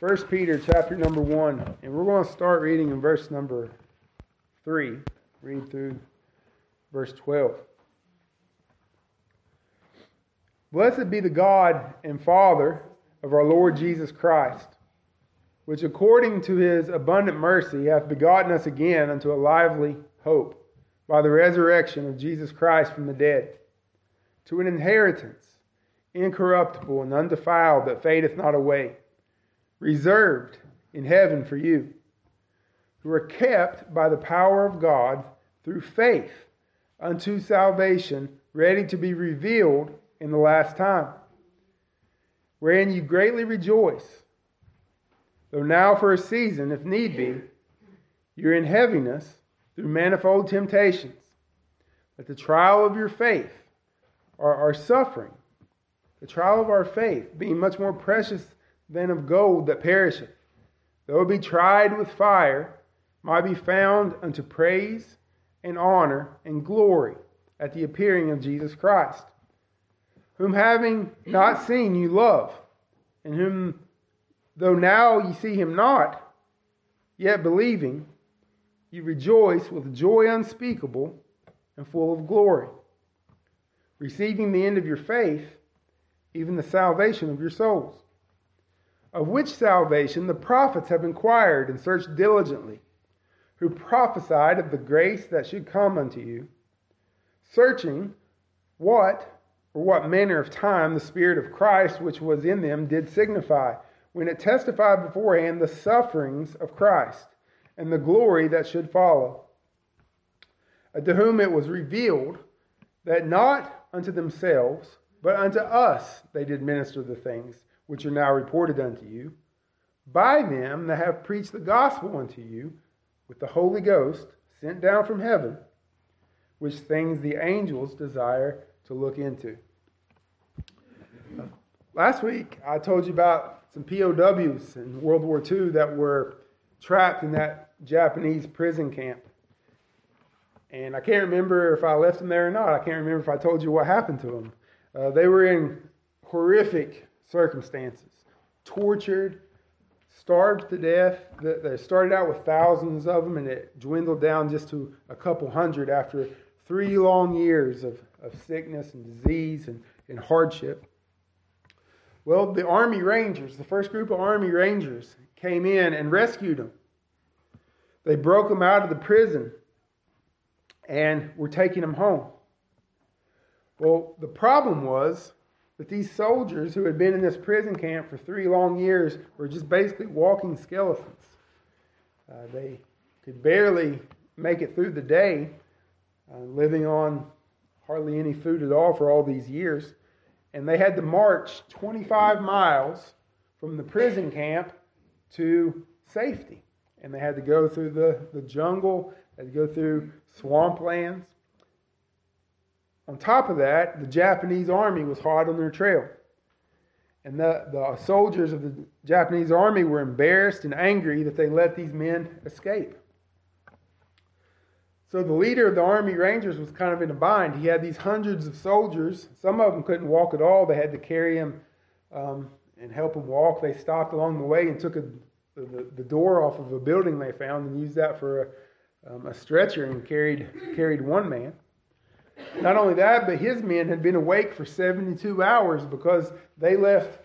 1 Peter chapter number 1, and we're going to start reading in verse number 3. Read through verse 12. Blessed be the God and Father of our Lord Jesus Christ, which according to his abundant mercy hath begotten us again unto a lively hope by the resurrection of Jesus Christ from the dead, to an inheritance incorruptible and undefiled that fadeth not away reserved in heaven for you, who are kept by the power of God through faith unto salvation, ready to be revealed in the last time, wherein you greatly rejoice, though now for a season, if need be, you're in heaviness through manifold temptations, that the trial of your faith are, are suffering, the trial of our faith being much more precious than of gold that perisheth, though it be tried with fire, might be found unto praise and honor and glory at the appearing of Jesus Christ, whom having not seen you love, and whom though now ye see him not, yet believing, you rejoice with joy unspeakable and full of glory, receiving the end of your faith, even the salvation of your souls of which salvation the prophets have inquired and searched diligently, who prophesied of the grace that should come unto you, searching what or what manner of time the Spirit of Christ which was in them did signify, when it testified beforehand the sufferings of Christ and the glory that should follow. Uh, to whom it was revealed that not unto themselves, but unto us they did minister the things which are now reported unto you, by them that have preached the gospel unto you with the Holy Ghost sent down from heaven, which things the angels desire to look into. Last week, I told you about some POWs in World War II that were trapped in that Japanese prison camp. And I can't remember if I left them there or not. I can't remember if I told you what happened to them. Uh, they were in horrific circumstances, tortured, starved to death. They started out with thousands of them, and it dwindled down just to a couple hundred after three long years of, of sickness and disease and, and hardship. Well, the Army Rangers, the first group of Army Rangers, came in and rescued them. They broke them out of the prison and were taking them home. Well, the problem was but these soldiers who had been in this prison camp for three long years were just basically walking skeletons. Uh, they could barely make it through the day, uh, living on hardly any food at all for all these years. And they had to march 25 miles from the prison camp to safety. And they had to go through the, the jungle, they had to go through swamplands. On top of that, the Japanese army was hot on their trail. And the, the soldiers of the Japanese army were embarrassed and angry that they let these men escape. So the leader of the Army Rangers was kind of in a bind. He had these hundreds of soldiers. Some of them couldn't walk at all. They had to carry him um, and help him walk. They stopped along the way and took a, the, the door off of a building they found and used that for a, um, a stretcher and carried, carried one man. Not only that, but his men had been awake for 72 hours because they left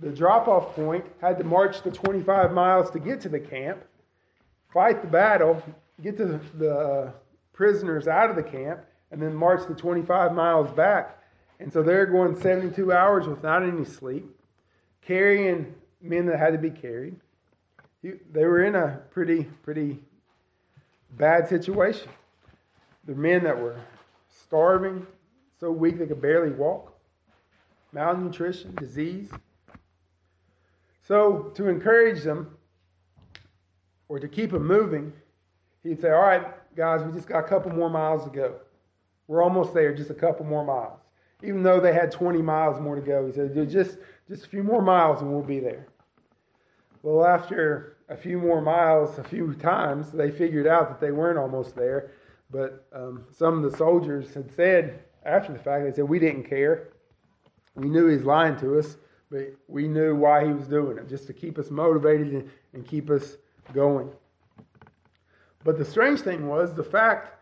the drop off point, had to march the 25 miles to get to the camp, fight the battle, get the, the prisoners out of the camp, and then march the 25 miles back. And so they're going 72 hours without any sleep, carrying men that had to be carried. They were in a pretty, pretty bad situation. The men that were starving, so weak they could barely walk, malnutrition, disease. So, to encourage them or to keep them moving, he'd say, All right, guys, we just got a couple more miles to go. We're almost there, just a couple more miles. Even though they had 20 miles more to go, he said, Just, just a few more miles and we'll be there. Well, after a few more miles, a few times, they figured out that they weren't almost there but um, some of the soldiers had said after the fact, they said, We didn't care. We knew he was lying to us, but we knew why he was doing it, just to keep us motivated and, and keep us going. But the strange thing was the fact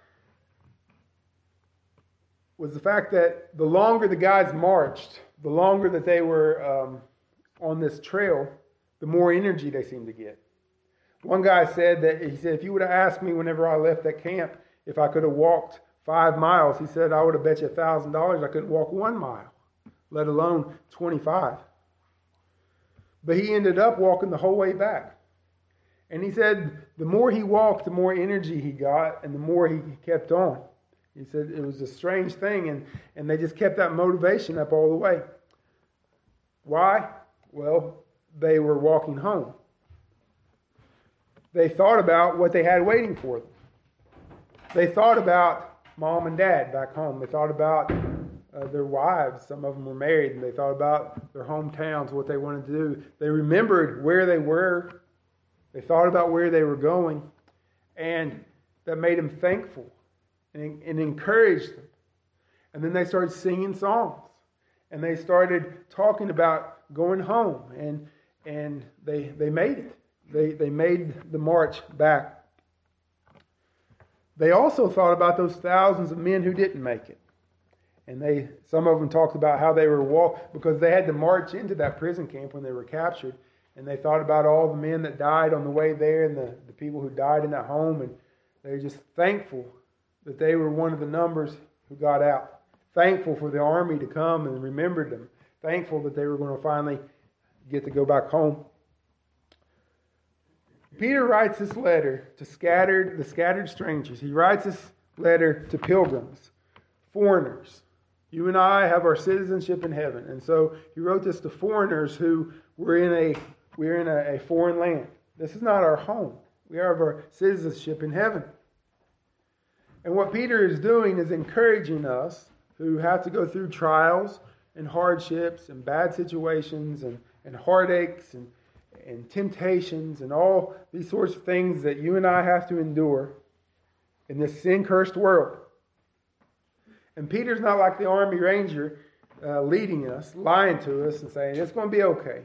was the fact that the longer the guys marched, the longer that they were um, on this trail, the more energy they seemed to get. One guy said that he said, if you would have asked me whenever I left that camp if I could have walked five miles, he said, I would have bet you a thousand dollars I couldn't walk one mile, let alone 25. But he ended up walking the whole way back. And he said the more he walked, the more energy he got, and the more he kept on. He said it was a strange thing, and, and they just kept that motivation up all the way. Why? Well, they were walking home. They thought about what they had waiting for them. They thought about mom and dad back home. They thought about uh, their wives. Some of them were married, and they thought about their hometowns, what they wanted to do. They remembered where they were. They thought about where they were going, and that made them thankful and, and encouraged them. And then they started singing songs, and they started talking about going home, and and they they made it. They they made the march back. They also thought about those thousands of men who didn't make it. And they, some of them talked about how they were walk because they had to march into that prison camp when they were captured, and they thought about all the men that died on the way there and the, the people who died in that home, and they were just thankful that they were one of the numbers who got out. Thankful for the army to come and remembered them. Thankful that they were going to finally get to go back home. Peter writes this letter to scattered the scattered strangers. He writes this letter to pilgrims, foreigners, you and I have our citizenship in heaven. And so he wrote this to foreigners who were in a we're in a, a foreign land. This is not our home. We have our citizenship in heaven. And what Peter is doing is encouraging us who have to go through trials and hardships and bad situations and, and heartaches and, and temptations and all these sorts of things that you and I have to endure in this sin cursed world. And Peter's not like the Army Ranger uh, leading us, lying to us, and saying, it's going to be okay.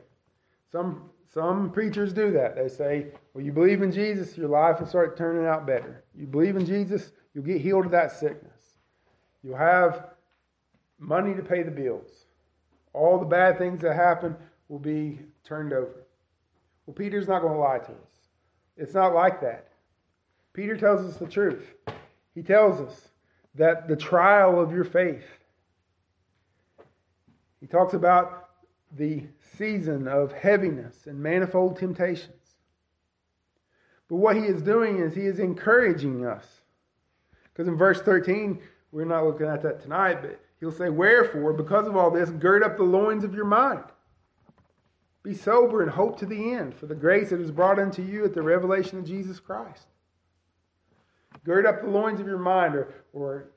Some, some preachers do that. They say, well, you believe in Jesus, your life will start turning out better. You believe in Jesus, you'll get healed of that sickness. You'll have money to pay the bills. All the bad things that happen will be turned over. Well, Peter's not going to lie to us. It's not like that. Peter tells us the truth. He tells us that the trial of your faith. He talks about the season of heaviness and manifold temptations. But what he is doing is he is encouraging us. Because in verse 13, we're not looking at that tonight, but he'll say, Wherefore, because of all this, gird up the loins of your mind. Be sober and hope to the end for the grace that is brought unto you at the revelation of Jesus Christ. Gird up the loins of your mind, or, or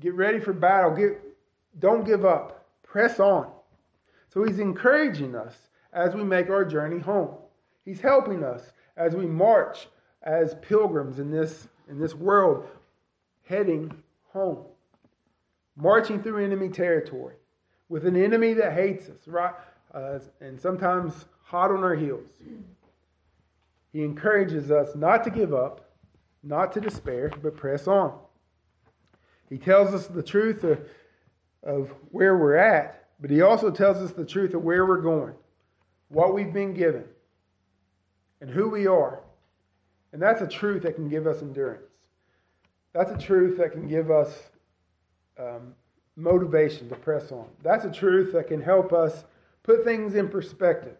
get ready for battle. Get, don't give up. Press on. So he's encouraging us as we make our journey home. He's helping us as we march as pilgrims in this, in this world, heading home. Marching through enemy territory with an enemy that hates us, right? Uh, and sometimes hot on our heels. He encourages us not to give up, not to despair, but press on. He tells us the truth of, of where we're at, but he also tells us the truth of where we're going, what we've been given, and who we are. And that's a truth that can give us endurance. That's a truth that can give us um, motivation to press on. That's a truth that can help us put things in perspective.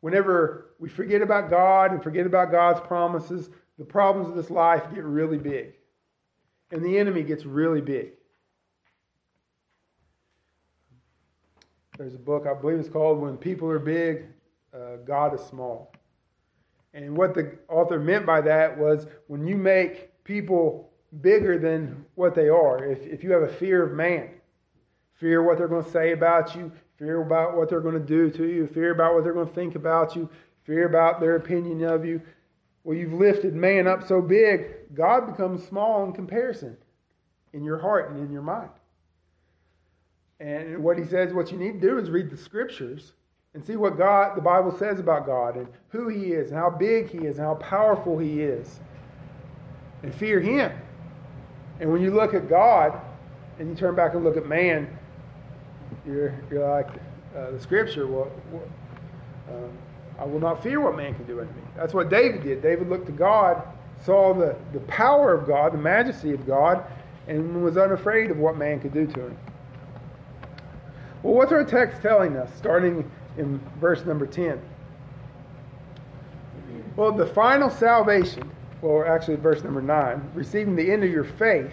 Whenever we forget about God and forget about God's promises, the problems of this life get really big. And the enemy gets really big. There's a book, I believe it's called When People Are Big, uh, God is Small. And what the author meant by that was when you make people bigger than what they are, if, if you have a fear of man, fear what they're going to say about you, fear about what they're going to do to you, fear about what they're going to think about you, fear about their opinion of you. Well, you've lifted man up so big, God becomes small in comparison in your heart and in your mind. And what he says, what you need to do is read the scriptures and see what God, the Bible says about God and who he is and how big he is and how powerful he is. And fear him. And when you look at God and you turn back and look at man, you're, you're like uh, the scripture, well, um, I will not fear what man can do unto me. That's what David did. David looked to God, saw the, the power of God, the majesty of God, and was unafraid of what man could do to him. Well, what's our text telling us, starting in verse number 10? Well, the final salvation, well, actually, verse number 9, receiving the end of your faith,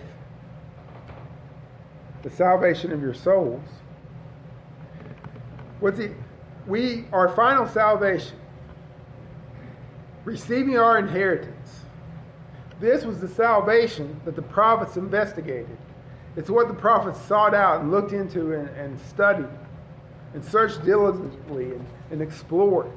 the salvation of your souls. What's it? We, our final salvation, receiving our inheritance. This was the salvation that the prophets investigated. It's what the prophets sought out and looked into and, and studied and searched diligently and, and explored.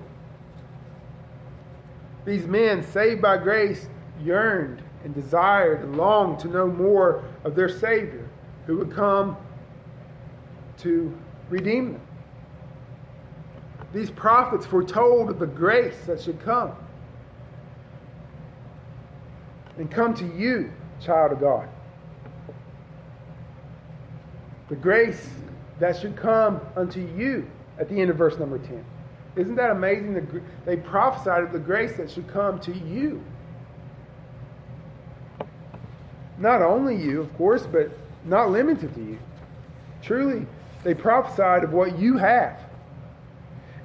These men, saved by grace, yearned and desired and longed to know more of their Savior who would come to redeem them. These prophets foretold the grace that should come and come to you, child of God the grace that should come unto you at the end of verse number 10. Isn't that amazing? They prophesied of the grace that should come to you. Not only you, of course, but not limited to you. Truly, they prophesied of what you have.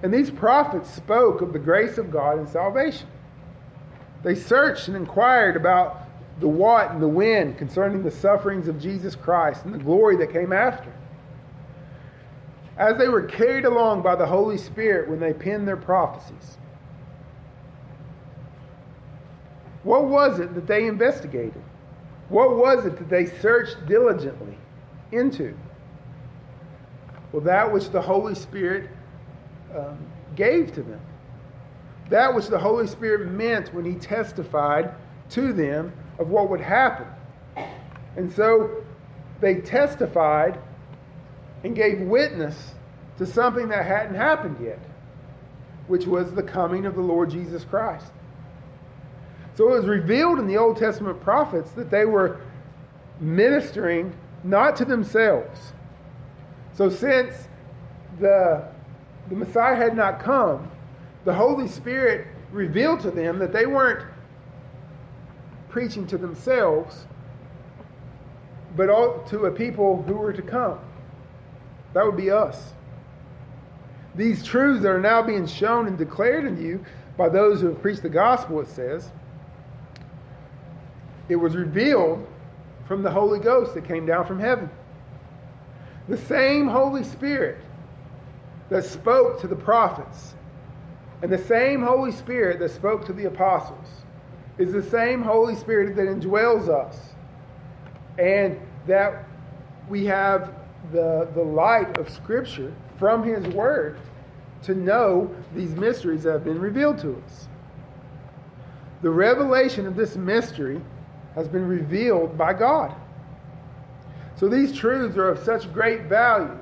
And these prophets spoke of the grace of God and salvation. They searched and inquired about the what and the when concerning the sufferings of Jesus Christ and the glory that came after. As they were carried along by the Holy Spirit when they penned their prophecies, what was it that they investigated? What was it that they searched diligently into? Well, that which the Holy Spirit um, gave to them. That which the Holy Spirit meant when He testified to them of what would happen. And so they testified and gave witness to something that hadn't happened yet, which was the coming of the Lord Jesus Christ. So it was revealed in the Old Testament prophets that they were ministering not to themselves. So since the, the Messiah had not come, the Holy Spirit revealed to them that they weren't preaching to themselves, but to a people who were to come. That would be us. These truths that are now being shown and declared in you by those who have preached the gospel, it says, it was revealed from the Holy Ghost that came down from heaven. The same Holy Spirit that spoke to the prophets, and the same Holy Spirit that spoke to the apostles is the same Holy Spirit that indwells us. And that we have the, the light of Scripture from His Word to know these mysteries that have been revealed to us. The revelation of this mystery has been revealed by God. So these truths are of such great value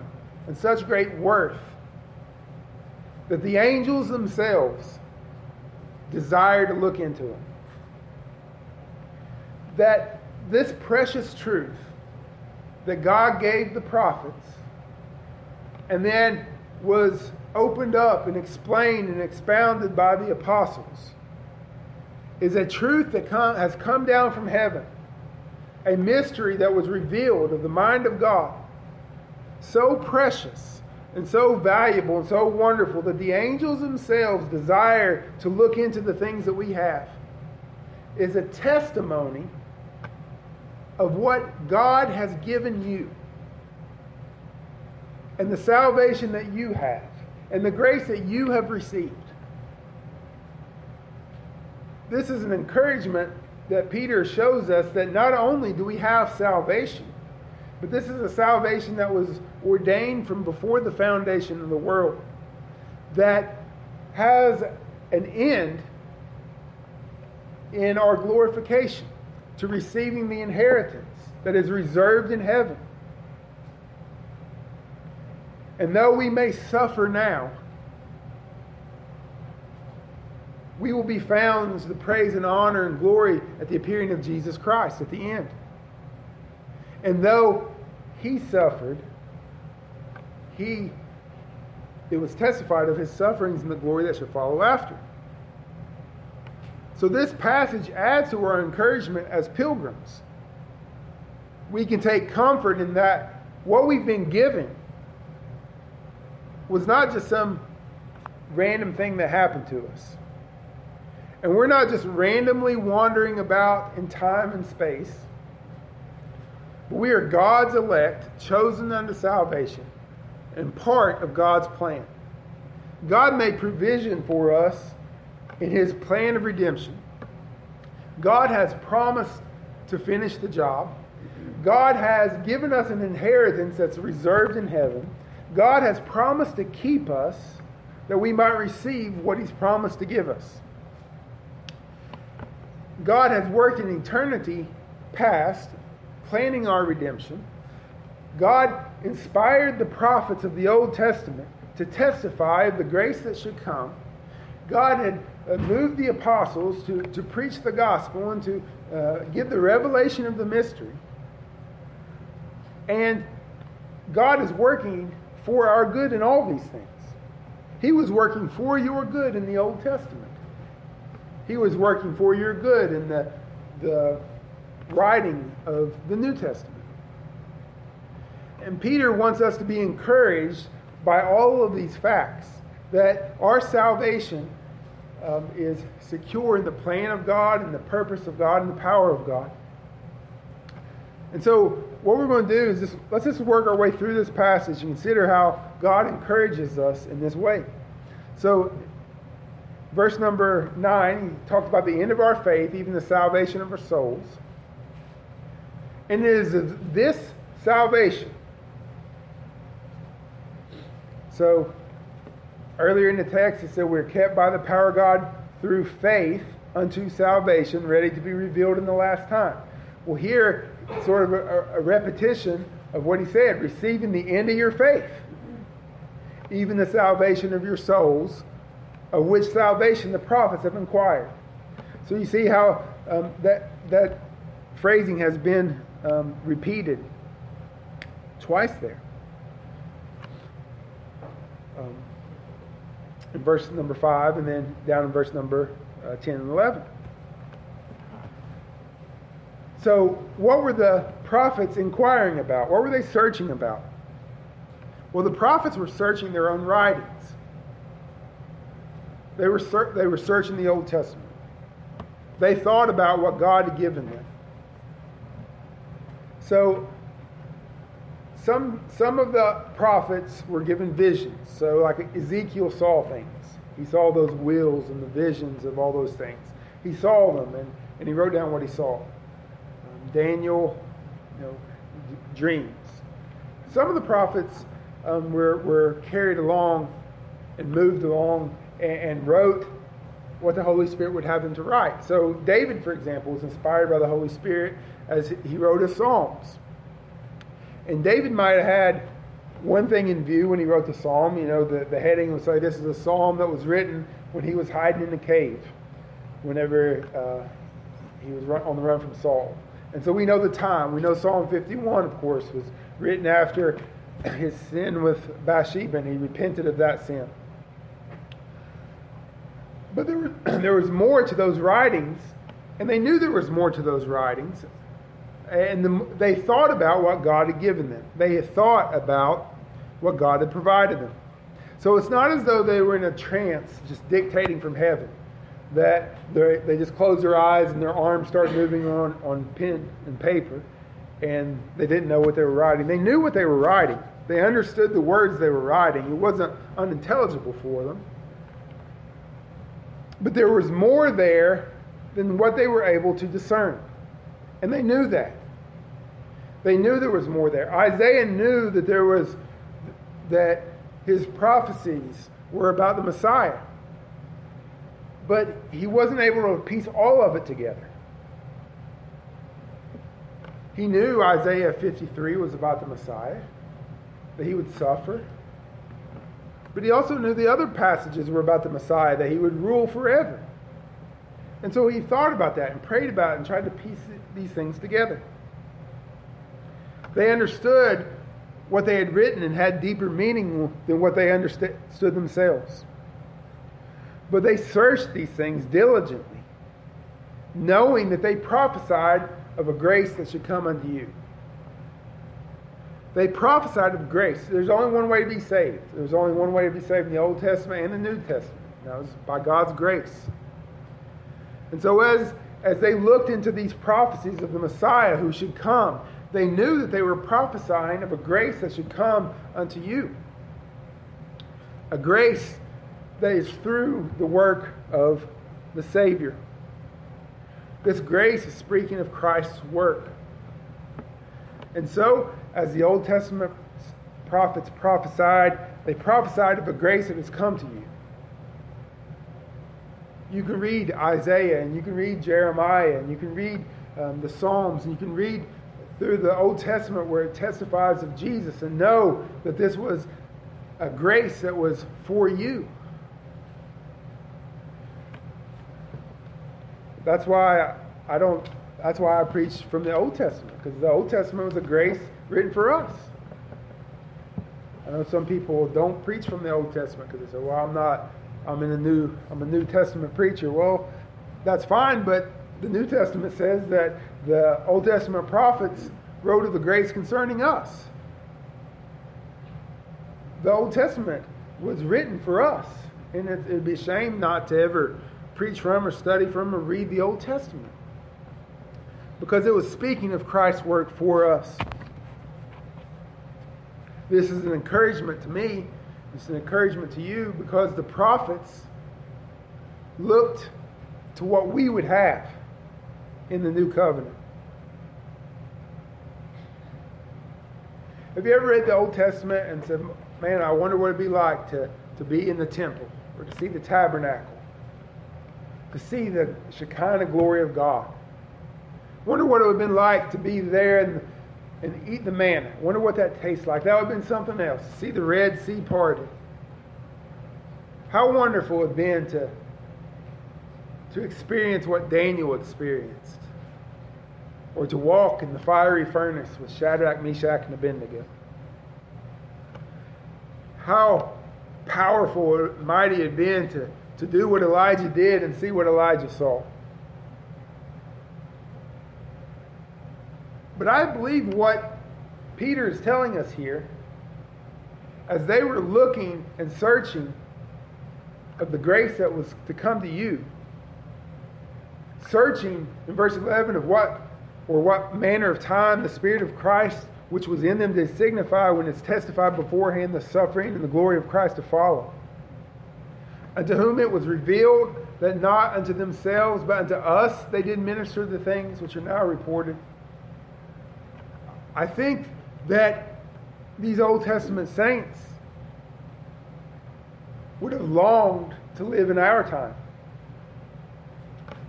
and such great worth that the angels themselves desire to look into them that this precious truth that God gave the prophets and then was opened up and explained and expounded by the apostles is a truth that come, has come down from heaven, a mystery that was revealed of the mind of God, so precious and so valuable and so wonderful that the angels themselves desire to look into the things that we have, is a testimony of what God has given you and the salvation that you have and the grace that you have received. This is an encouragement that Peter shows us that not only do we have salvation, but this is a salvation that was ordained from before the foundation of the world, that has an end in our glorification to receiving the inheritance that is reserved in heaven. And though we may suffer now, we will be found the praise and honor and glory at the appearing of Jesus Christ at the end. And though he suffered, he it was testified of his sufferings and the glory that should follow after. So this passage adds to our encouragement as pilgrims. We can take comfort in that what we've been given was not just some random thing that happened to us. And we're not just randomly wandering about in time and space. We are God's elect, chosen unto salvation, and part of God's plan. God made provision for us in his plan of redemption. God has promised to finish the job. God has given us an inheritance that's reserved in heaven. God has promised to keep us that we might receive what he's promised to give us. God has worked in eternity past, planning our redemption. God inspired the prophets of the Old Testament to testify of the grace that should come. God had uh, moved the apostles to, to preach the gospel and to uh, give the revelation of the mystery. And God is working for our good in all these things. He was working for your good in the Old Testament. He was working for your good in the, the writing of the New Testament. And Peter wants us to be encouraged by all of these facts that our salvation um, is secure in the plan of God and the purpose of God and the power of God. And so, what we're going to do is just let's just work our way through this passage and consider how God encourages us in this way. So, verse number 9 he talks about the end of our faith, even the salvation of our souls. And it is this salvation. So, earlier in the text, it said we're kept by the power of God through faith unto salvation, ready to be revealed in the last time. Well, here, sort of a, a repetition of what he said receiving the end of your faith, even the salvation of your souls of which salvation the prophets have inquired. So you see how um, that, that phrasing has been um, repeated twice there. Um, in verse number 5 and then down in verse number uh, 10 and 11. So, what were the prophets inquiring about? What were they searching about? Well, the prophets were searching their own writings. They were, ser- they were searching the Old Testament. They thought about what God had given them. So, some, some of the prophets were given visions. So, like Ezekiel saw things. He saw those wheels and the visions of all those things. He saw them and, and he wrote down what he saw. Um, Daniel, you know, d- dreams. Some of the prophets um, were, were carried along and moved along and, wrote what the Holy Spirit would have them to write. So, David, for example, was inspired by the Holy Spirit as he wrote his Psalms. And David might have had one thing in view when he wrote the psalm. You know, the, the heading would say this is a psalm that was written when he was hiding in the cave, whenever uh, he was run, on the run from Saul. And so we know the time. We know Psalm 51, of course, was written after his sin with Bathsheba, and he repented of that sin. But there, was, there was more to those writings, and they knew there was more to those writings. And the, they thought about what God had given them. They had thought about what God had provided them. So it's not as though they were in a trance, just dictating from heaven, that they just closed their eyes and their arms started moving on, on pen and paper, and they didn't know what they were writing. They knew what they were writing. They understood the words they were writing. It wasn't unintelligible for them. But there was more there than what they were able to discern. And they knew that. They knew there was more there. Isaiah knew that there was that his prophecies were about the Messiah. But he wasn't able to piece all of it together. He knew Isaiah 53 was about the Messiah, that he would suffer, But he also knew the other passages were about the Messiah, that he would rule forever. And so he thought about that and prayed about it and tried to piece these things together. They understood what they had written and had deeper meaning than what they understood themselves. But they searched these things diligently, knowing that they prophesied of a grace that should come unto you. They prophesied of grace. There's only one way to be saved. There's only one way to be saved in the Old Testament and the New Testament. That was by God's grace. And so as, as they looked into these prophecies of the Messiah who should come, they knew that they were prophesying of a grace that should come unto you. A grace that is through the work of the Savior. This grace is speaking of Christ's work. And so, as the Old Testament prophets prophesied, they prophesied of a grace that has come to you. You can read Isaiah and you can read Jeremiah and you can read um, the Psalms and you can read through the Old Testament where it testifies of Jesus and know that this was a grace that was for you. That's why I don't that's why I preach from the Old Testament because the Old Testament was a grace written for us. I know some people don't preach from the Old Testament because they say, "Well, I'm not I'm in a new I'm a New Testament preacher." Well, that's fine, but the New Testament says that the Old Testament prophets wrote of the grace concerning us. The Old Testament was written for us, and it, would be a shame not to ever preach from or study from or read the Old Testament because it was speaking of Christ's work for us. This is an encouragement to me. It's an encouragement to you because the prophets looked to what we would have in the new covenant. Have you ever read the Old Testament and said, man, I wonder what it'd be like to, to be in the temple or to see the tabernacle, to see the Shekinah glory of God? Wonder what it would have been like to be there and, and eat the manna. Wonder what that tastes like. That would have been something else. See the Red Sea parted. How wonderful it would have been to, to experience what Daniel experienced or to walk in the fiery furnace with Shadrach, Meshach, and Abednego. How powerful and mighty it had been to, to do what Elijah did and see what Elijah saw. But I believe what Peter is telling us here, as they were looking and searching of the grace that was to come to you, searching in verse 11 of what or what manner of time the Spirit of Christ which was in them did signify when it's testified beforehand the suffering and the glory of Christ to follow. Unto whom it was revealed that not unto themselves, but unto us they did minister the things which are now reported. I think that these Old Testament saints would have longed to live in our time.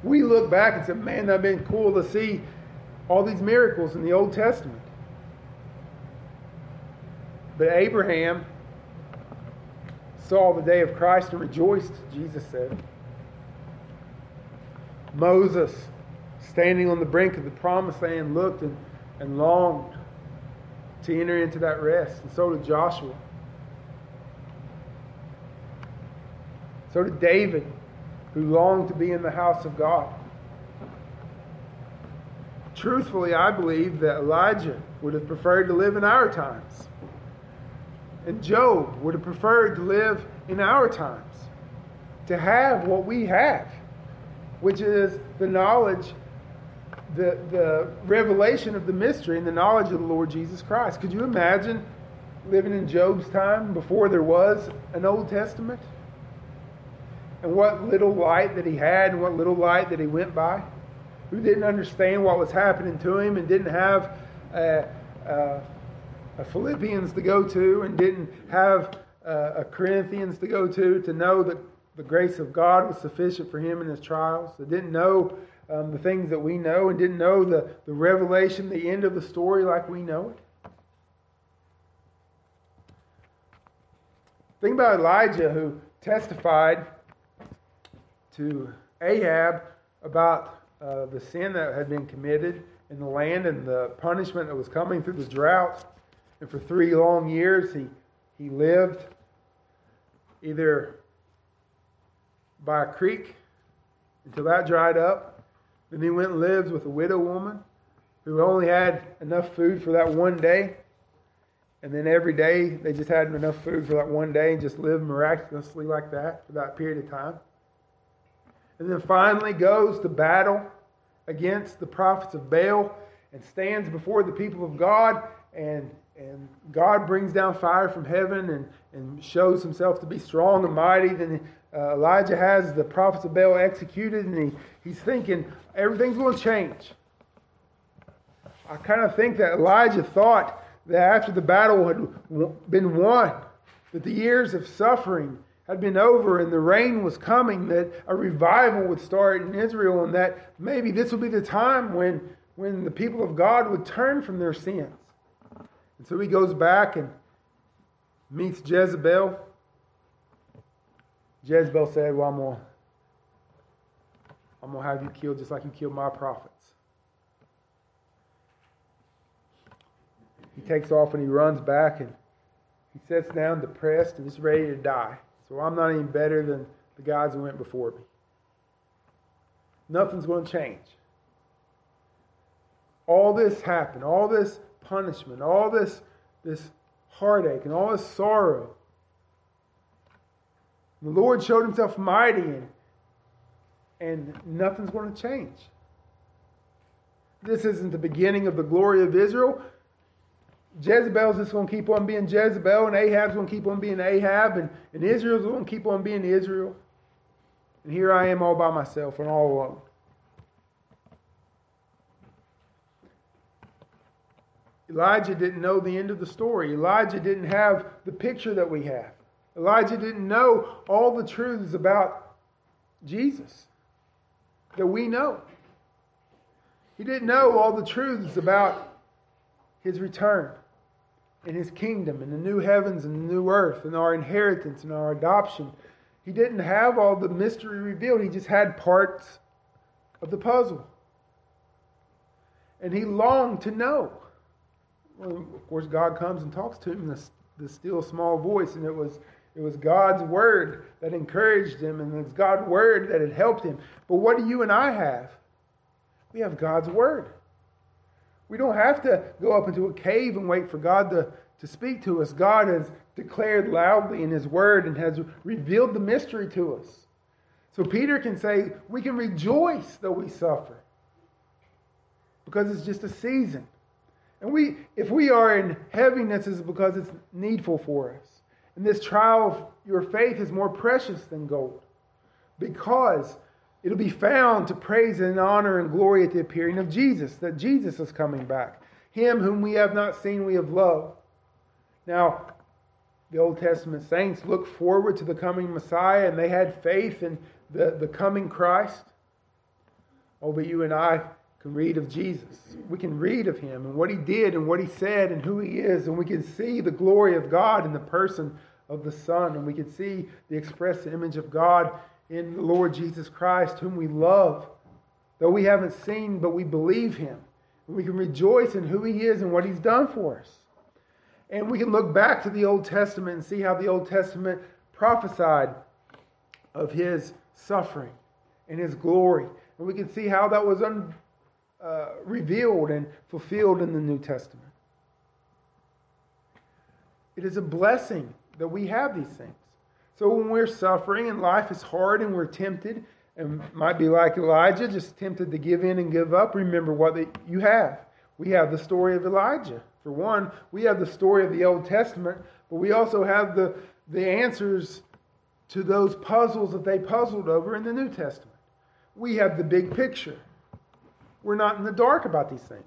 We look back and say, man, that'd been cool to see all these miracles in the Old Testament. But Abraham saw the day of Christ and rejoiced, Jesus said. Moses, standing on the brink of the promised land, looked and, and longed to enter into that rest. And so did Joshua. So did David, who longed to be in the house of God. Truthfully, I believe that Elijah would have preferred to live in our times. And Job would have preferred to live in our times. To have what we have, which is the knowledge, the, the revelation of the mystery and the knowledge of the Lord Jesus Christ. Could you imagine living in Job's time before there was an Old Testament? And what little light that he had and what little light that he went by? who didn't understand what was happening to him and didn't have a, a, a Philippians to go to and didn't have a, a Corinthians to go to to know that the grace of God was sufficient for him in his trials. That didn't know um, the things that we know and didn't know the, the revelation, the end of the story like we know it. Think about Elijah who testified to Ahab about uh, the sin that had been committed in the land and the punishment that was coming through the drought. And for three long years, he, he lived either by a creek until that dried up. Then he went and lived with a widow woman who only had enough food for that one day. And then every day they just had enough food for that one day and just lived miraculously like that for that period of time. And then finally goes to battle against the prophets of Baal and stands before the people of God and and God brings down fire from heaven and, and shows himself to be strong and mighty. Then uh, Elijah has the prophets of Baal executed, and he, he's thinking everything's going to change. I kind of think that Elijah thought that after the battle had been won, that the years of suffering had been over and the rain was coming, that a revival would start in Israel, and that maybe this would be the time when, when the people of God would turn from their sins. And so he goes back and meets Jezebel. Jezebel said, Well, I'm going I'm gonna have you killed just like you killed my prophets. He takes off and he runs back and he sits down depressed and just ready to die. So I'm not any better than the guys who went before me. Nothing's going to change. All this happened, all this punishment, all this, this heartache, and all this sorrow. The Lord showed himself mighty, and, nothing's going to change. This isn't the beginning of the glory of Israel. Jezebel's just going to keep on being Jezebel, and Ahab's going to keep on being Ahab, and, and Israel's going to keep on being Israel. And here I am all by myself and all alone. Elijah didn't know the end of the story. Elijah didn't have the picture that we have. Elijah didn't know all the truths about Jesus that we know. He didn't know all the truths about his return and his kingdom and the new heavens and the new earth and our inheritance and our adoption. He didn't have all the mystery revealed, he just had parts of the puzzle. And he longed to know. Well, of course, God comes and talks to him in the, this still small voice, and it was it was God's word that encouraged him, and it's God's word that had helped him. But what do you and I have? We have God's word. We don't have to go up into a cave and wait for God to, to speak to us. God has declared loudly in His Word and has revealed the mystery to us. So Peter can say, We can rejoice though we suffer because it's just a season. And we, if we are in heaviness, it's because it's needful for us. And this trial of your faith is more precious than gold because it'll be found to praise and honor and glory at the appearing of Jesus, that Jesus is coming back. Him whom we have not seen, we have loved. Now, the Old Testament saints looked forward to the coming Messiah and they had faith in the, the coming Christ. Oh, but you and I can read of Jesus. We can read of him and what he did and what he said and who he is, and we can see the glory of God in the person of the Son, and we can see the express image of God in the Lord Jesus Christ, whom we love, though we haven't seen, but we believe him. And we can rejoice in who he is and what he's done for us. And we can look back to the Old Testament and see how the Old Testament prophesied of his suffering and his glory. And we can see how that was un, uh, revealed and fulfilled in the New Testament. It is a blessing that we have these things. So when we're suffering and life is hard and we're tempted, and might be like Elijah, just tempted to give in and give up, remember what you have. We have the story of Elijah. For one, we have the story of the Old Testament, but we also have the, the answers to those puzzles that they puzzled over in the New Testament. We have the big picture. We're not in the dark about these things.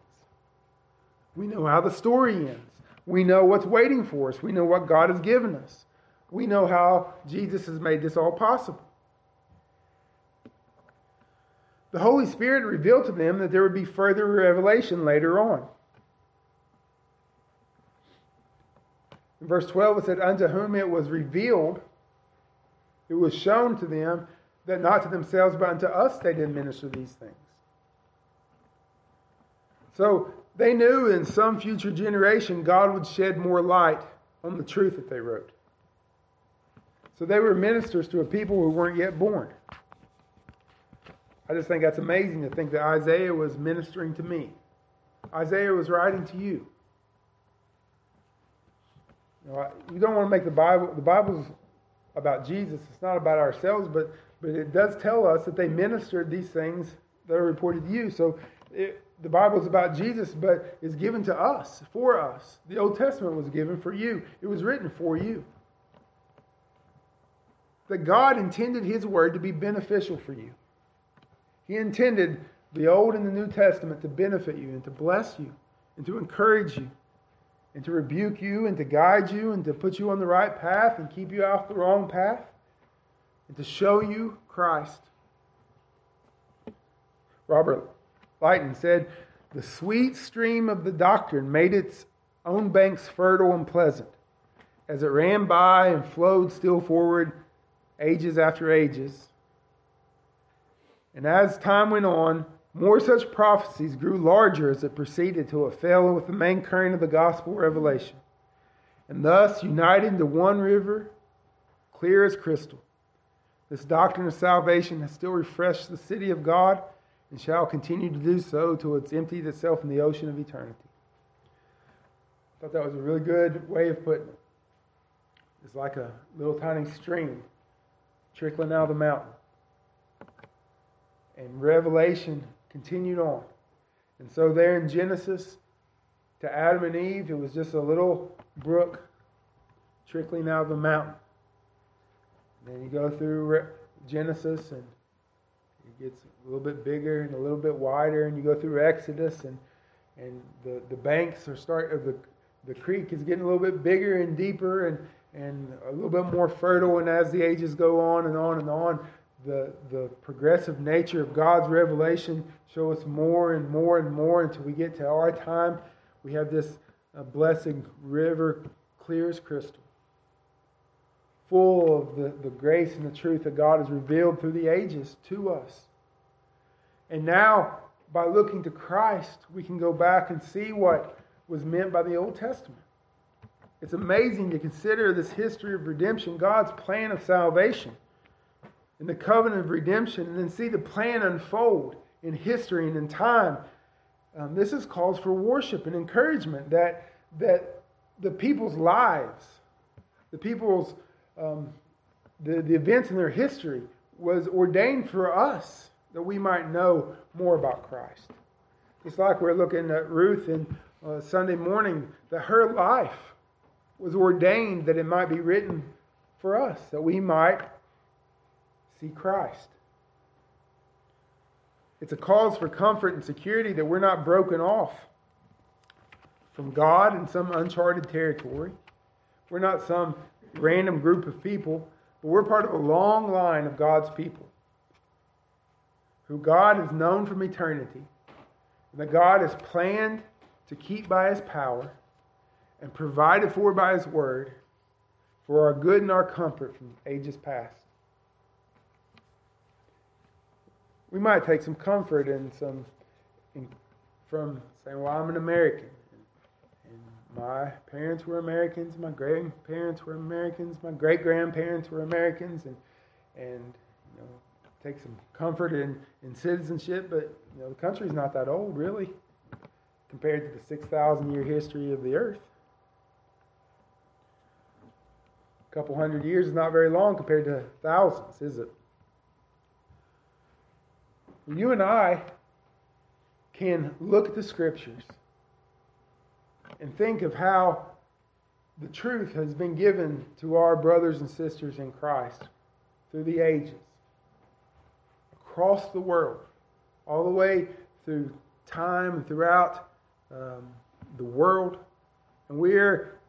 We know how the story ends. We know what's waiting for us. We know what God has given us. We know how Jesus has made this all possible. The Holy Spirit revealed to them that there would be further revelation later on. In verse 12 it said, Unto whom it was revealed, it was shown to them that not to themselves, but unto us they did minister these things. So they knew in some future generation God would shed more light on the truth that they wrote. So they were ministers to a people who weren't yet born. I just think that's amazing to think that Isaiah was ministering to me. Isaiah was writing to you. You, don't want to make the Bible, the Bible's about Jesus. It's not about ourselves, but, but it does tell us that they ministered these things that are reported to you. So it, the Bible is about Jesus, but it's given to us, for us. The Old Testament was given for you, it was written for you. That God intended His Word to be beneficial for you. He intended the Old and the New Testament to benefit you and to bless you and to encourage you and to rebuke you and to guide you and to put you on the right path and keep you off the wrong path and to show you Christ. Robert Leighton said, The sweet stream of the doctrine made its own banks fertile and pleasant. As it ran by and flowed still forward, ages after ages. And as time went on, more such prophecies grew larger as it proceeded till it fell with the main current of the gospel revelation. And thus, united into one river, clear as crystal, this doctrine of salvation has still refreshed the city of God and shall continue to do so till it's emptied itself in the ocean of eternity. I thought that was a really good way of putting it. It's like a little tiny stream trickling out of the mountain. And Revelation continued on. And so, there in Genesis, to Adam and Eve, it was just a little brook trickling out of the mountain. And then you go through Genesis, and it gets a little bit bigger and a little bit wider, and you go through Exodus, and and the, the banks are start of the the creek is getting a little bit bigger and deeper and and a little bit more fertile. And as the ages go on and on and on, the, the progressive nature of God's revelation show us more and more and more until we get to our time. We have this uh, blessed river, clear as crystal, full of the, the grace and the truth that God has revealed through the ages to us. And now, by looking to Christ, we can go back and see what was meant by the Old Testament. It's amazing to consider this history of redemption, God's plan of salvation and the covenant of redemption and then see the plan unfold in history and in time. Um, this is calls for worship and encouragement that, that the people's lives, the people's, um, the, the events in their history was ordained for us that we might know more about Christ. It's like we're looking at Ruth in uh, Sunday morning, that her life was ordained that it might be written for us, that we might see Christ. It's a cause for comfort and security that we're not broken off from God in some uncharted territory. We're not some random group of people, but we're part of a long line of God's people who God has known from eternity and that God has planned to keep by his power and provided for by his word for our good and our comfort from ages past. we might take some comfort in some in, from saying, "Well, I'm an American, my parents were Americans, my grandparents were Americans, my great grandparents were Americans," and and you know take some comfort in in citizenship. But you know the country's not that old, really, compared to the six thousand year history of the earth. A couple hundred years is not very long compared to thousands, is it? you and I can look at the scriptures and think of how the truth has been given to our brothers and sisters in Christ through the ages, across the world, all the way through time and throughout um, the world. And we're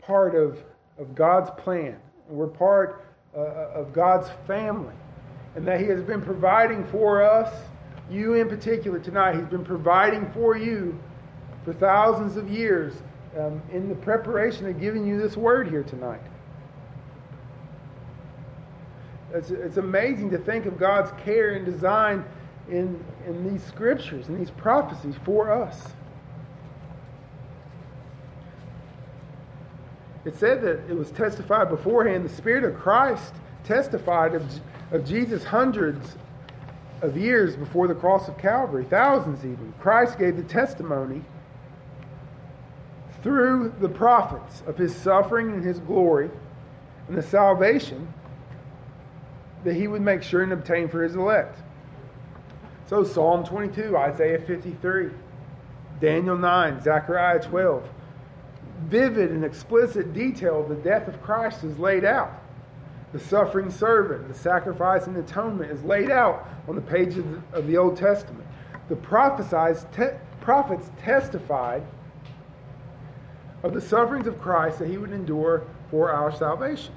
part of, of God's plan, and we're part uh, of God's family and that He has been providing for us, you in particular tonight, He's been providing for you for thousands of years um, in the preparation of giving you this word here tonight. It's, it's amazing to think of God's care and design in, in these scriptures and these prophecies for us. It said that it was testified beforehand. The Spirit of Christ testified of, of Jesus hundreds of years before the cross of Calvary, thousands even. Christ gave the testimony through the prophets of his suffering and his glory and the salvation that he would make sure and obtain for his elect. So, Psalm 22, Isaiah 53, Daniel 9, Zechariah 12. Vivid and explicit detail of the death of Christ is laid out. The suffering servant, the sacrifice and atonement is laid out on the pages of the Old Testament. The te- prophets testified of the sufferings of Christ that he would endure for our salvation.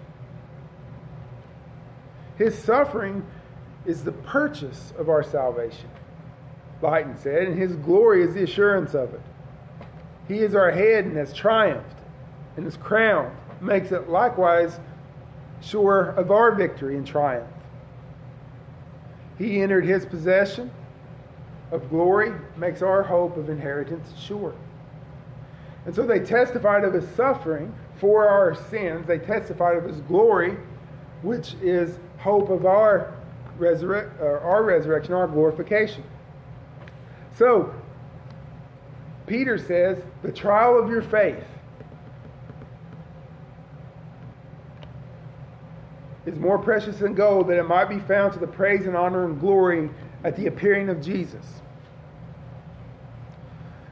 His suffering is the purchase of our salvation, Leighton said, and his glory is the assurance of it. He is our head and has triumphed, and his crown makes it likewise sure of our victory and triumph. He entered his possession of glory, makes our hope of inheritance sure. And so they testified of his suffering for our sins. They testified of his glory, which is hope of our, resurre- uh, our resurrection, our glorification. So, Peter says, the trial of your faith is more precious than gold, that it might be found to the praise and honor and glory at the appearing of Jesus.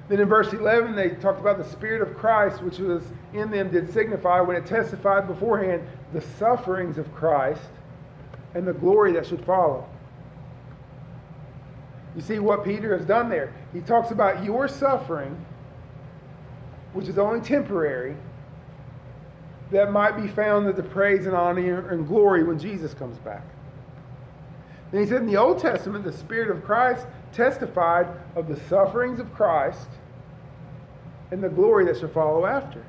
Then in verse 11, they talked about the Spirit of Christ, which was in them, did signify when it testified beforehand the sufferings of Christ and the glory that should follow. You see what Peter has done there. He talks about your suffering, which is only temporary, that might be found at the praise and honor and glory when Jesus comes back. Then he said in the Old Testament, the Spirit of Christ testified of the sufferings of Christ and the glory that shall follow after.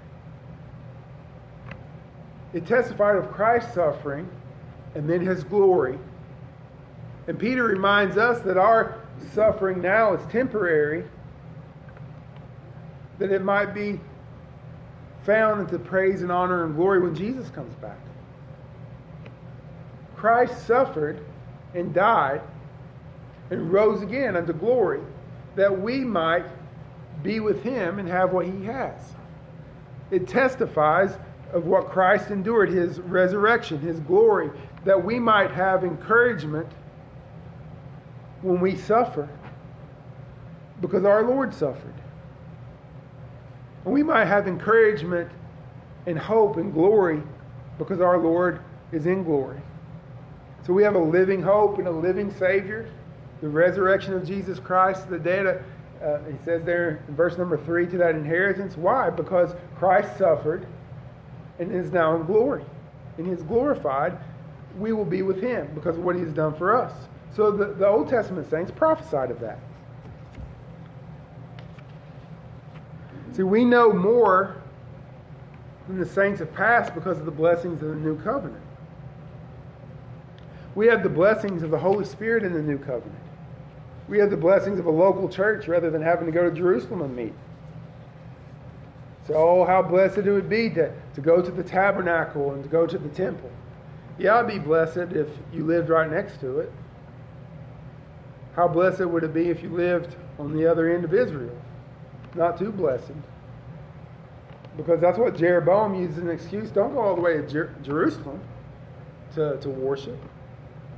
It testified of Christ's suffering and then his glory. And Peter reminds us that our suffering now is temporary, that it might be found into praise and honor and glory when Jesus comes back. Christ suffered and died and rose again unto glory that we might be with him and have what he has. It testifies of what Christ endured, his resurrection, his glory, that we might have encouragement when we suffer because our Lord suffered. And we might have encouragement and hope and glory because our Lord is in glory. So we have a living hope and a living Savior, the resurrection of Jesus Christ, the dead uh, he says there in verse number three to that inheritance. Why? Because Christ suffered and is now in glory. And he is glorified. We will be with him because of what he has done for us. So the, the Old Testament saints prophesied of that. See, we know more than the saints of past because of the blessings of the new covenant. We have the blessings of the Holy Spirit in the new covenant we have the blessings of a local church rather than having to go to Jerusalem and meet. So, oh, how blessed it would be to, to go to the tabernacle and to go to the temple. Yeah, I'd be blessed if you lived right next to it. How blessed would it be if you lived on the other end of Israel? Not too blessed. Because that's what Jeroboam used as an excuse. Don't go all the way to Jer- Jerusalem to, to worship.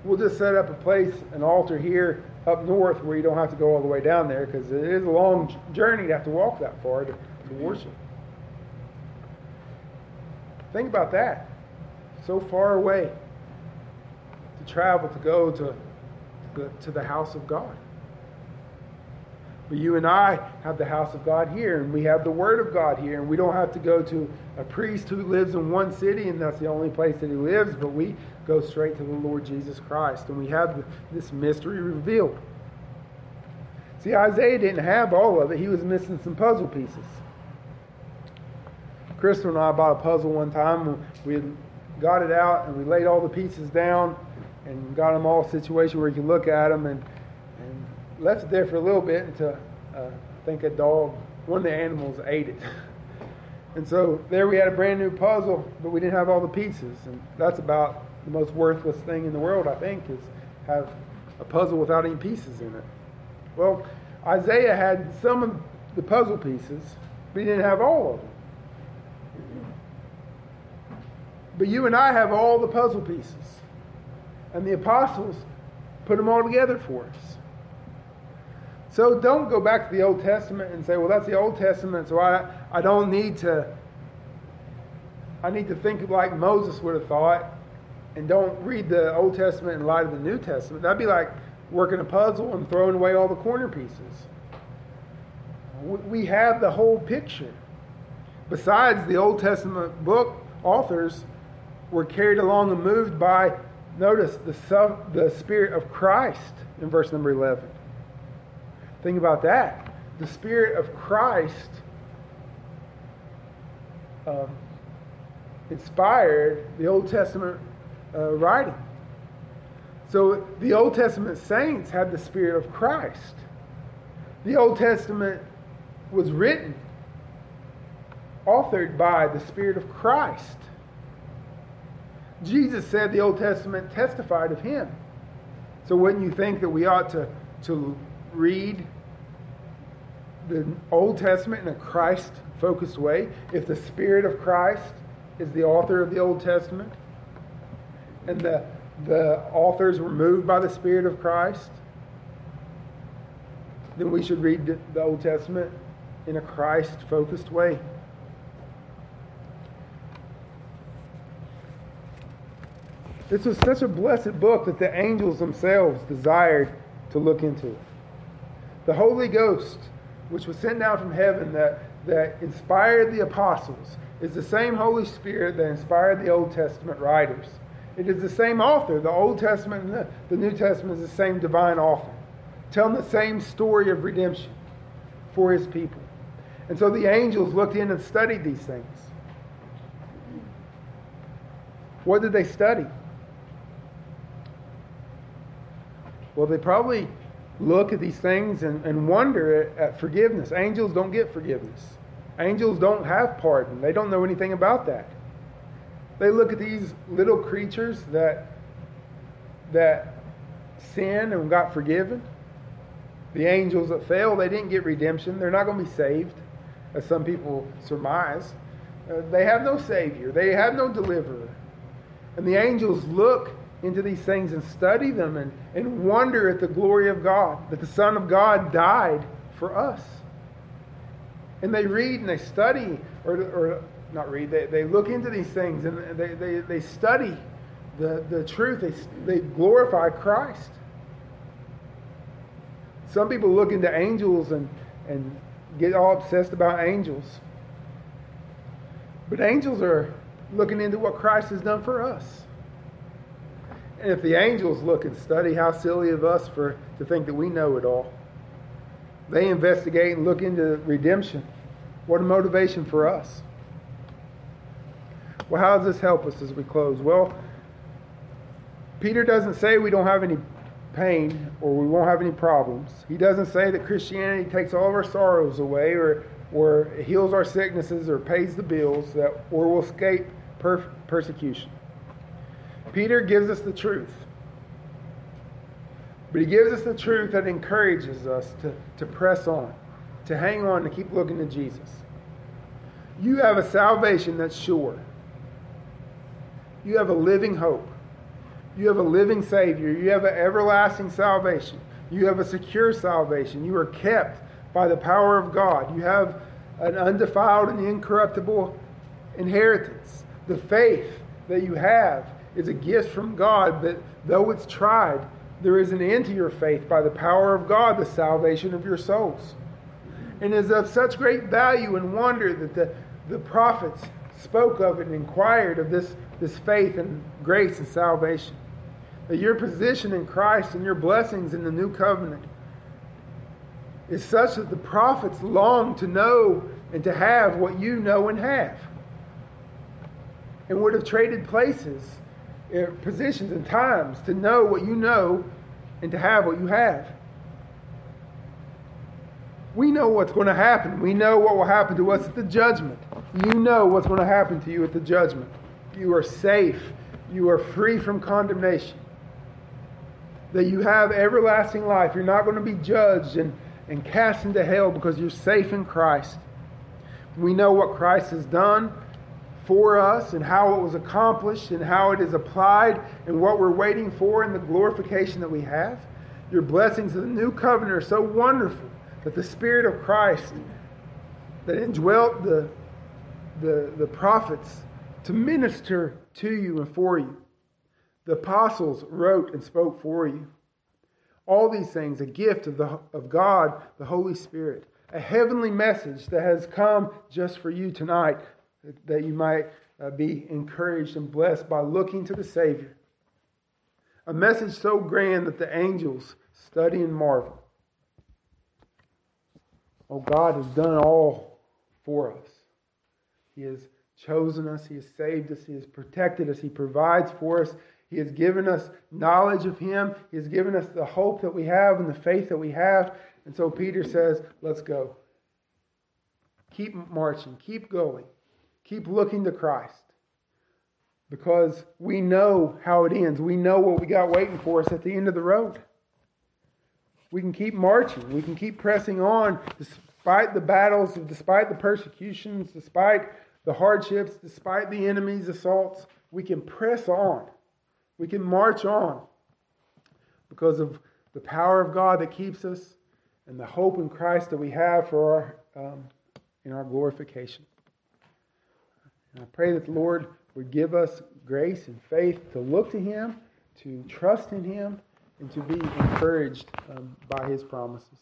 We'll just set up a place, an altar here up north where you don't have to go all the way down there because it is a long journey to have to walk that far to, to worship. Think about that. So far away to travel to go to, the, to the house of God. But you and I have the house of God here, and we have the Word of God here, and we don't have to go to a priest who lives in one city, and that's the only place that he lives, but we go straight to the Lord Jesus Christ, and we have this mystery revealed. See, Isaiah didn't have all of it, he was missing some puzzle pieces. Crystal and I bought a puzzle one time. We got it out and we laid all the pieces down and got them all situation where you can look at them and left it there for a little bit until uh, I think a dog, one of the animals ate it. and so there we had a brand new puzzle, but we didn't have all the pieces. And that's about the most worthless thing in the world, I think, is have a puzzle without any pieces in it. Well, Isaiah had some of the puzzle pieces, but he didn't have all of them. But you and I have all the puzzle pieces. And the apostles put them all together for us. So don't go back to the Old Testament and say, well, that's the Old Testament, so I, I don't need to, I need to think like Moses would have thought, and don't read the Old Testament in light of the New Testament. That'd be like working a puzzle and throwing away all the corner pieces. We have the whole picture. Besides, the Old Testament book authors were carried along and moved by, notice, the, the Spirit of Christ in verse number 11. Think about that. The Spirit of Christ um, inspired the Old Testament uh, writing. So the Old Testament saints had the Spirit of Christ. The Old Testament was written, authored by the Spirit of Christ. Jesus said the Old Testament testified of him. So wouldn't you think that we ought to, to read the Old Testament in a Christ focused way if the Spirit of Christ is the author of the Old Testament and the, the authors were moved by the Spirit of Christ? Then we should read the Old Testament in a Christ focused way. This was such a blessed book that the angels themselves desired to look into. The Holy Ghost, which was sent down from heaven that, that inspired the apostles, is the same Holy Spirit that inspired the Old Testament writers. It is the same author. The Old Testament and the, the New Testament is the same divine author, telling the same story of redemption for his people. And so the angels looked in and studied these things. What did they study? Well, they probably look at these things and, and wonder at, at forgiveness. Angels don't get forgiveness. Angels don't have pardon. They don't know anything about that. They look at these little creatures that that sin and got forgiven. The angels that fell, they didn't get redemption. They're not going to be saved, as some people surmise. Uh, they have no Savior. They have no deliverer. And the angels look into these things and study them and, and wonder at the glory of God, that the Son of God died for us. And they read and they study, or, or not read, they, they look into these things and they, they, they study the, the truth. They, they glorify Christ. Some people look into angels and, and get all obsessed about angels. But angels are looking into what Christ has done for us. And if the angels look and study, how silly of us for to think that we know it all. They investigate and look into redemption. What a motivation for us. Well, how does this help us as we close? Well, Peter doesn't say we don't have any pain or we won't have any problems. He doesn't say that Christianity takes all of our sorrows away or, or heals our sicknesses or pays the bills that, or will escape per- persecution. Peter gives us the truth. But he gives us the truth that encourages us to, to press on, to hang on, to keep looking to Jesus. You have a salvation that's sure. You have a living hope. You have a living Savior. You have an everlasting salvation. You have a secure salvation. You are kept by the power of God. You have an undefiled and incorruptible inheritance. The faith that you have is a gift from God, but though it's tried, there is an end to your faith by the power of God, the salvation of your souls. And is of such great value and wonder that the, the prophets spoke of and inquired of this, this faith and grace and salvation. That your position in Christ and your blessings in the new covenant is such that the prophets long to know and to have what you know and have. and would have traded places, positions, and times to know what you know and to have what you have. We know what's going to happen. We know what will happen to us at the judgment. You know what's going to happen to you at the judgment. You are safe. You are free from condemnation. That you have everlasting life. You're not going to be judged and, and cast into hell because you're safe in Christ. We know what Christ has done for us and how it was accomplished and how it is applied and what we're waiting for in the glorification that we have. Your blessings of the new covenant are so wonderful that the Spirit of Christ that indwelt the, the, the prophets to minister to you and for you. The apostles wrote and spoke for you. All these things, a gift of, the, of God, the Holy Spirit, a heavenly message that has come just for you tonight, that you might uh, be encouraged and blessed by looking to the Savior. A message so grand that the angels study and marvel. Oh, God has done all for us. He has chosen us, He has saved us, He has protected us, He provides for us. He has given us knowledge of Him. He has given us the hope that we have and the faith that we have. And so Peter says, Let's go. Keep marching, keep going, keep looking to Christ. Because we know how it ends. We know what we got waiting for us at the end of the road. We can keep marching. We can keep pressing on despite the battles, despite the persecutions, despite the hardships, despite the enemy's assaults. We can press on. We can march on because of the power of God that keeps us and the hope in Christ that we have for our, um, in our glorification. And I pray that the Lord would give us grace and faith to look to Him, to trust in Him and to be encouraged um, by his promises.